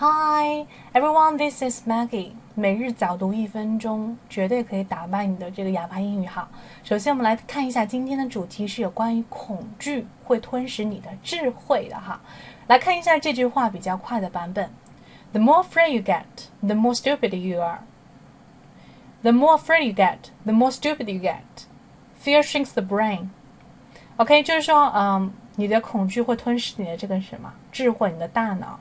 Hi everyone, this is Maggie。每日早读一分钟，绝对可以打败你的这个哑巴英语哈。首先，我们来看一下今天的主题是有关于恐惧会吞噬你的智慧的哈。来看一下这句话比较快的版本：The more afraid you get, the more stupid you are. The more afraid you get, the more stupid you get. Fear shrinks the brain. OK，就是说，嗯，你的恐惧会吞噬你的这个什么智慧，你的大脑。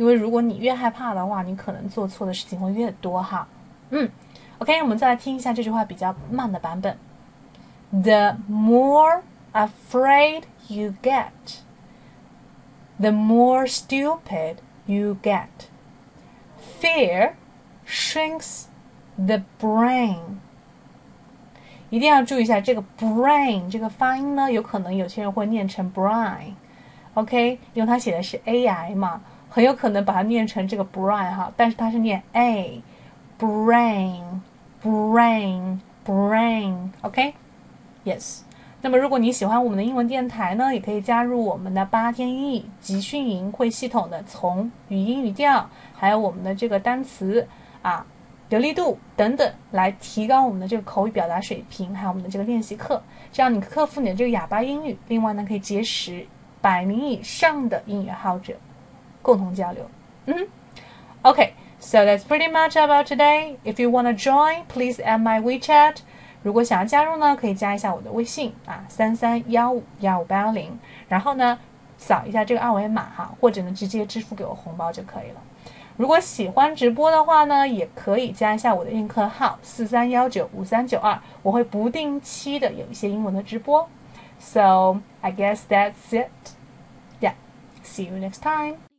因为如果你越害怕的话，你可能做错的事情会越多哈。嗯，OK，我们再来听一下这句话比较慢的版本。The more afraid you get, the more stupid you get. Fear shrinks the brain. 一定要注意一下这个 brain 这个发音呢，有可能有些人会念成 brain，OK，因为它写的是 a i 嘛，很有可能把它念成这个 brain 哈，但是它是念 a，brain，brain，brain，OK，yes。那么如果你喜欢我们的英文电台呢，也可以加入我们的八天英语集训营，会系统的从语音语调，还有我们的这个单词啊。流利度等等，来提高我们的这个口语表达水平，还有我们的这个练习课，这样你克服你的这个哑巴英语。另外呢，可以结识百名以上的英语爱好者，共同交流。嗯，OK，so that's pretty much about today. If you wanna join, please add my WeChat. 如果想要加入呢，可以加一下我的微信啊，三三幺五幺五八幺零，然后呢，扫一下这个二维码哈，或者呢，直接支付给我红包就可以了。如果喜欢直播的话呢，也可以加一下我的映客号四三幺九五三九二，我会不定期的有一些英文的直播。So I guess that's it. Yeah, see you next time.